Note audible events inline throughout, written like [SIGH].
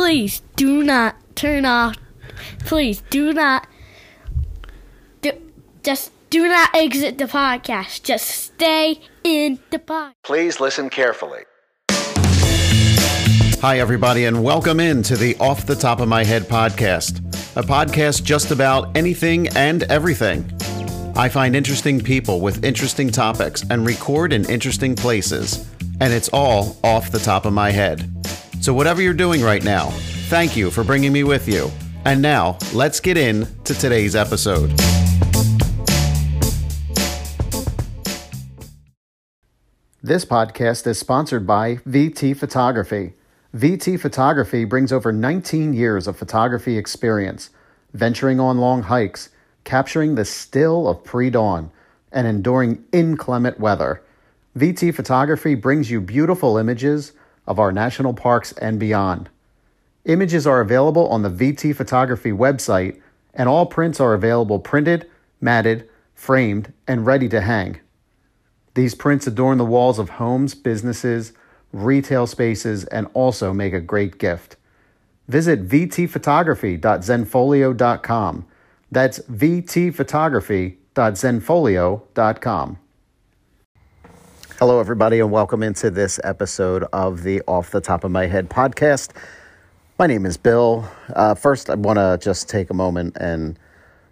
please do not turn off. Please do not. Do, just do not exit the podcast. Just stay in the podcast. Please listen carefully. Hi, everybody, and welcome in to the Off the Top of My Head podcast, a podcast just about anything and everything. I find interesting people with interesting topics and record in interesting places, and it's all off the top of my head. So, whatever you're doing right now, thank you for bringing me with you. And now, let's get in to today's episode. This podcast is sponsored by VT Photography. VT Photography brings over 19 years of photography experience, venturing on long hikes, capturing the still of pre dawn, and enduring inclement weather. VT Photography brings you beautiful images of our national parks and beyond. Images are available on the VT Photography website, and all prints are available printed, matted, framed, and ready to hang. These prints adorn the walls of homes, businesses, retail spaces, and also make a great gift. Visit vtphotography.zenfolio.com. That's vtphotography.zenfolio.com. Hello, everybody, and welcome into this episode of the Off the Top of My Head podcast. My name is Bill. Uh, first, I want to just take a moment and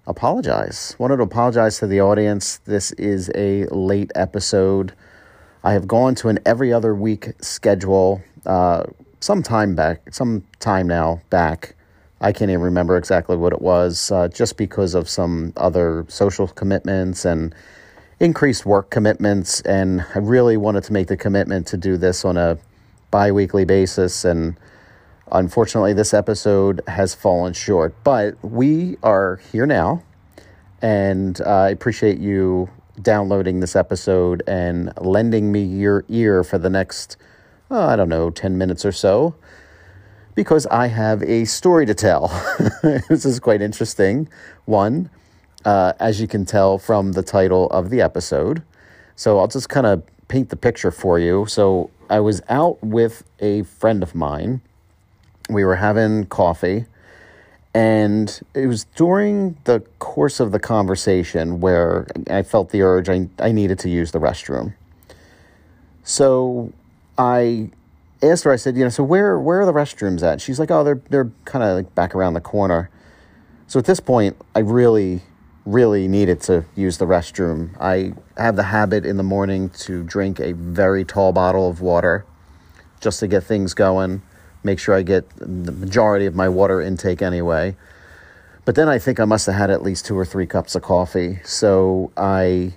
apologize. Wanted to apologize to the audience. This is a late episode. I have gone to an every other week schedule uh, some time back, some time now back. I can't even remember exactly what it was, uh, just because of some other social commitments and increased work commitments. And I really wanted to make the commitment to do this on a bi weekly basis. And unfortunately, this episode has fallen short. But we are here now. And uh, I appreciate you downloading this episode and lending me your ear for the next, oh, I don't know, 10 minutes or so because I have a story to tell. [LAUGHS] this is quite interesting. One, uh, as you can tell from the title of the episode. So I'll just kind of paint the picture for you. So I was out with a friend of mine. We were having coffee, and it was during the course of the conversation where I felt the urge, I, I needed to use the restroom. So I asked her, I said, you know, so where where are the restrooms at? She's like, oh, they're they're kind of like back around the corner. So at this point, I really really needed to use the restroom. I have the habit in the morning to drink a very tall bottle of water just to get things going, make sure I get the majority of my water intake anyway. But then I think I must have had at least two or three cups of coffee. So I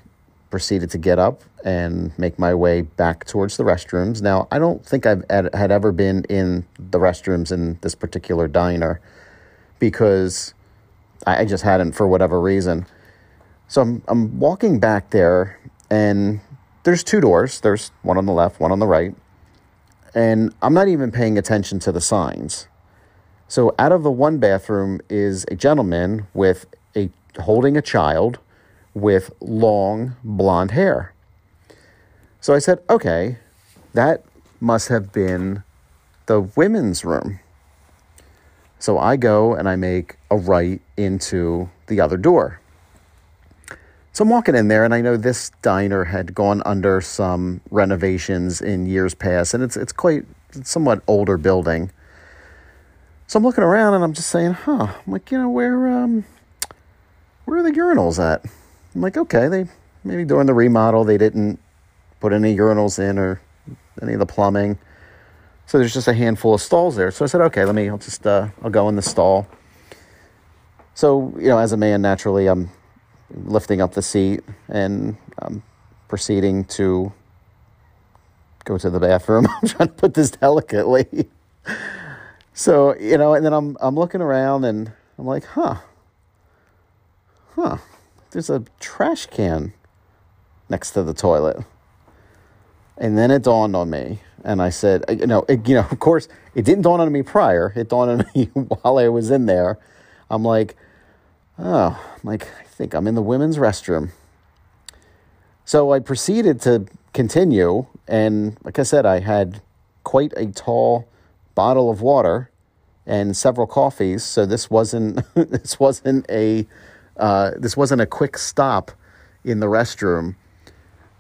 proceeded to get up and make my way back towards the restrooms. Now, I don't think I've had ever been in the restrooms in this particular diner because I just hadn't for whatever reason. So I'm, I'm walking back there, and there's two doors. There's one on the left, one on the right. And I'm not even paying attention to the signs. So out of the one bathroom is a gentleman with a holding a child with long blonde hair. So I said, okay, that must have been the women's room. So I go and I make a right into the other door. So I'm walking in there, and I know this diner had gone under some renovations in years past, and it's it's quite it's somewhat older building. So I'm looking around, and I'm just saying, "Huh?" I'm like, you know, where um, where are the urinals at? I'm like, okay, they maybe during the remodel they didn't put any urinals in or any of the plumbing. So there's just a handful of stalls there. So I said, okay, let me, I'll just, uh, I'll go in the stall. So, you know, as a man, naturally, I'm lifting up the seat and I'm proceeding to go to the bathroom. [LAUGHS] I'm trying to put this delicately. so, you know, and then I'm, I'm looking around and I'm like, huh, huh, there's a trash can next to the toilet. And then it dawned on me and I said, uh, you know, it, you know, [LAUGHS] of course, it didn't dawn on me prior. It dawned on [LAUGHS] me while I was in there. I'm like, oh, I'm like I think I'm in the women's restroom. So I proceeded to continue, and like I said, I had quite a tall bottle of water and several coffees. So this wasn't [LAUGHS] this wasn't a uh, this wasn't a quick stop in the restroom.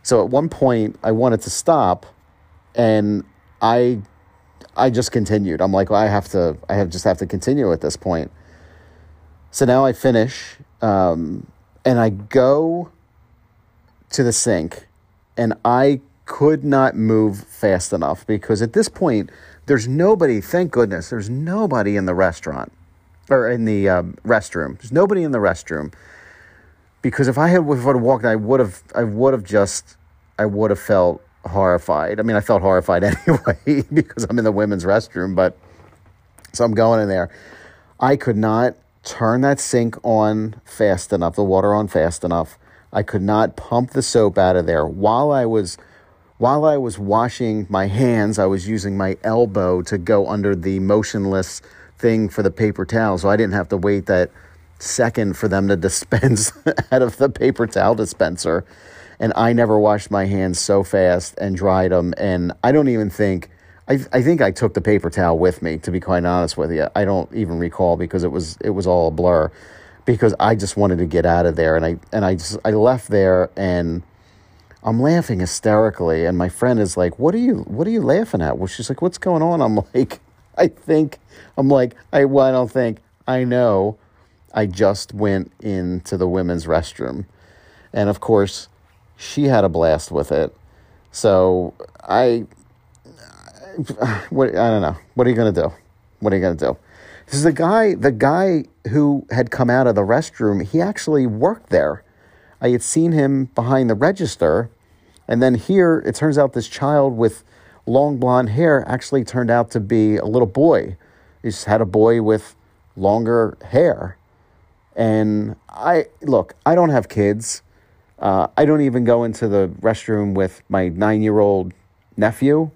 So at one point, I wanted to stop, and I I just continued. I'm like, well, I have to I have just have to continue at this point. So now I finish, um, and I go to the sink, and I could not move fast enough because at this point there's nobody. Thank goodness, there's nobody in the restaurant or in the um, restroom. There's nobody in the restroom because if I had if I had walked, I would have I would have just I would have felt horrified. I mean, I felt horrified [LAUGHS] anyway because I'm in the women's restroom, but so I'm going in there. I could not turn that sink on fast enough, the water on fast enough. I could not pump the soap out of there while I was while I was washing my hands, I was using my elbow to go under the motionless thing for the paper towel, so I didn't have to wait that second for them to dispense [LAUGHS] out of the paper towel dispenser. And I never washed my hands so fast and dried them. And I don't even think, I, I think I took the paper towel with me, to be quite honest with you. I don't even recall because it was, it was all a blur because I just wanted to get out of there. And I, and I just, I left there and I'm laughing hysterically. And my friend is like, what are you, what are you laughing at? Well, she's like, what's going on? I'm like, [LAUGHS] I think, I'm like, I, well, I don't think, I know I just went into the women's restroom. And of course, she had a blast with it. So I, [SIGHS] what, I don't know. What are you going to do? What are you going to do? This is the guy, the guy who had come out of the restroom, he actually worked there. I had seen him behind the register. And then here, it turns out this child with long blonde hair actually turned out to be a little boy. He just had a boy with longer hair. And I look, I don't have kids. Uh, I don't even go into the restroom with my nine year old nephew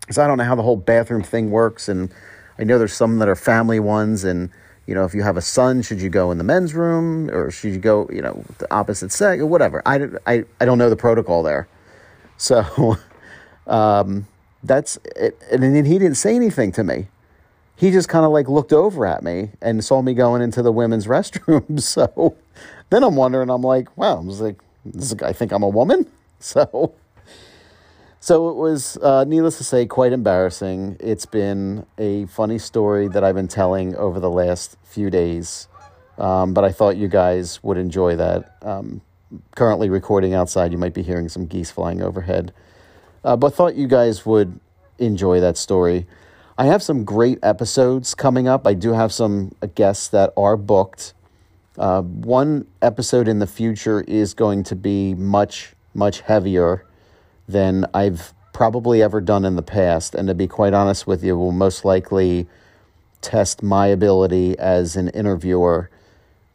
because I don't know how the whole bathroom thing works. And I know there's some that are family ones. And, you know, if you have a son, should you go in the men's room or should you go, you know, the opposite sex or whatever? I, I, I don't know the protocol there. So [LAUGHS] um, that's it. And then he didn't say anything to me he just kind of like looked over at me and saw me going into the women's [LAUGHS] restroom. [LAUGHS] So then I'm wondering, I'm like, wow, I was like, the guy think I'm a woman? [LAUGHS] So, so it was, uh, needless to say, quite embarrassing. It's been a funny story that I've been telling over the last few days, um, but I thought you guys would enjoy that. Um, currently recording outside, you might be hearing some geese flying overhead, uh, but thought you guys would enjoy that story. I have some great episodes coming up. I do have some guests that are booked. Uh, one episode in the future is going to be much, much heavier than I've probably ever done in the past. And to be quite honest with you, will most likely test my ability as an interviewer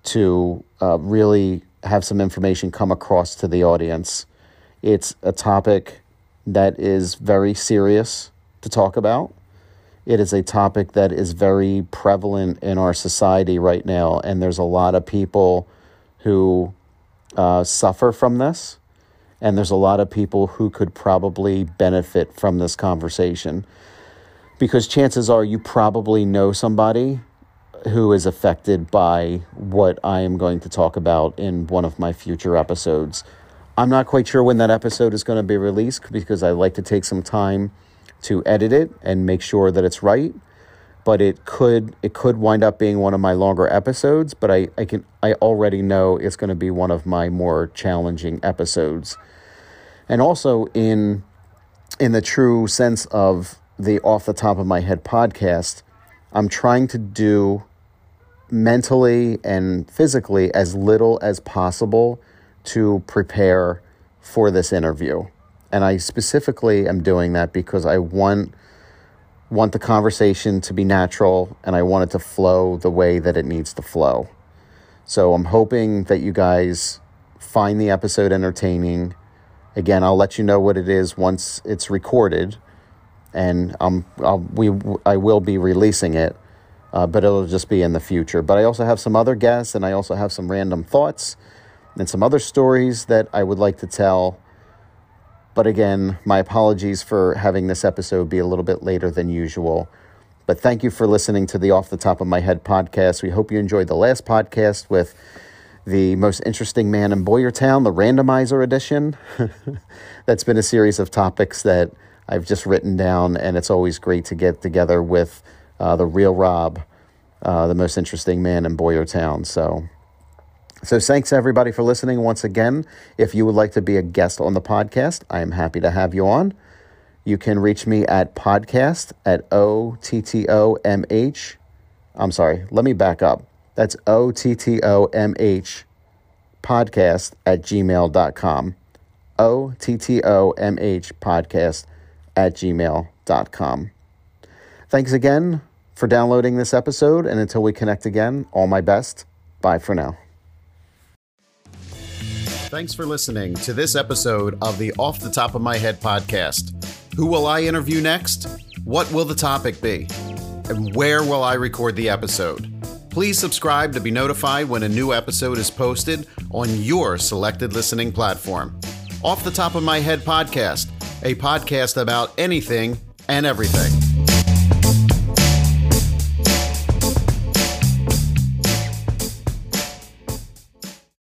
to uh, really have some information come across to the audience. It's a topic that is very serious to talk about it is a topic that is very prevalent in our society right now, and there's a lot of people who uh, suffer from this, and there's a lot of people who could probably benefit from this conversation. Because chances are you probably know somebody who is affected by what I am going to talk about in one of my future episodes. I'm not quite sure when that episode is going to be released because I like to take some time to edit it and make sure that it's right. But it could it could wind up being one of my longer episodes, but I, I can I already know it's going to be one of my more challenging episodes. And also in in the true sense of the off the top of my head podcast, I'm trying to do mentally and physically as little as possible to prepare for this interview. And I specifically am doing that because I want want the conversation to be natural and I want it to flow the way that it needs to flow. So I'm hoping that you guys find the episode entertaining. Again, I'll let you know what it is once it's recorded, and um, I'll, we I will be releasing it, uh, but it'll just be in the future. But I also have some other guests, and I also have some random thoughts and some other stories that I would like to tell. But again, my apologies for having this episode be a little bit later than usual. But thank you for listening to the Off the Top of My Head podcast. We hope you enjoyed the last podcast with the most interesting man in Boyertown, the randomizer edition. [LAUGHS] That's been a series of topics that I've just written down, and it's always great to get together with uh, the real Rob, uh, the most interesting man in Boyertown. So, so thanks everybody for listening once again. If you would like to be a guest on the podcast, I am happy to have you on. You can reach me at podcast at O T T O M H. I'm sorry, let me back up. That's O T T O M H podcast at gmail.com. O T T O M H podcast at gmail.com. Thanks again for downloading this episode, and until we connect again, all my best. Bye for now. Thanks for listening to this episode of the Off the Top of My Head podcast. Who will I interview next? What will the topic be? And where will I record the episode? Please subscribe to be notified when a new episode is posted on your selected listening platform. Off the Top of My Head podcast, a podcast about anything and everything.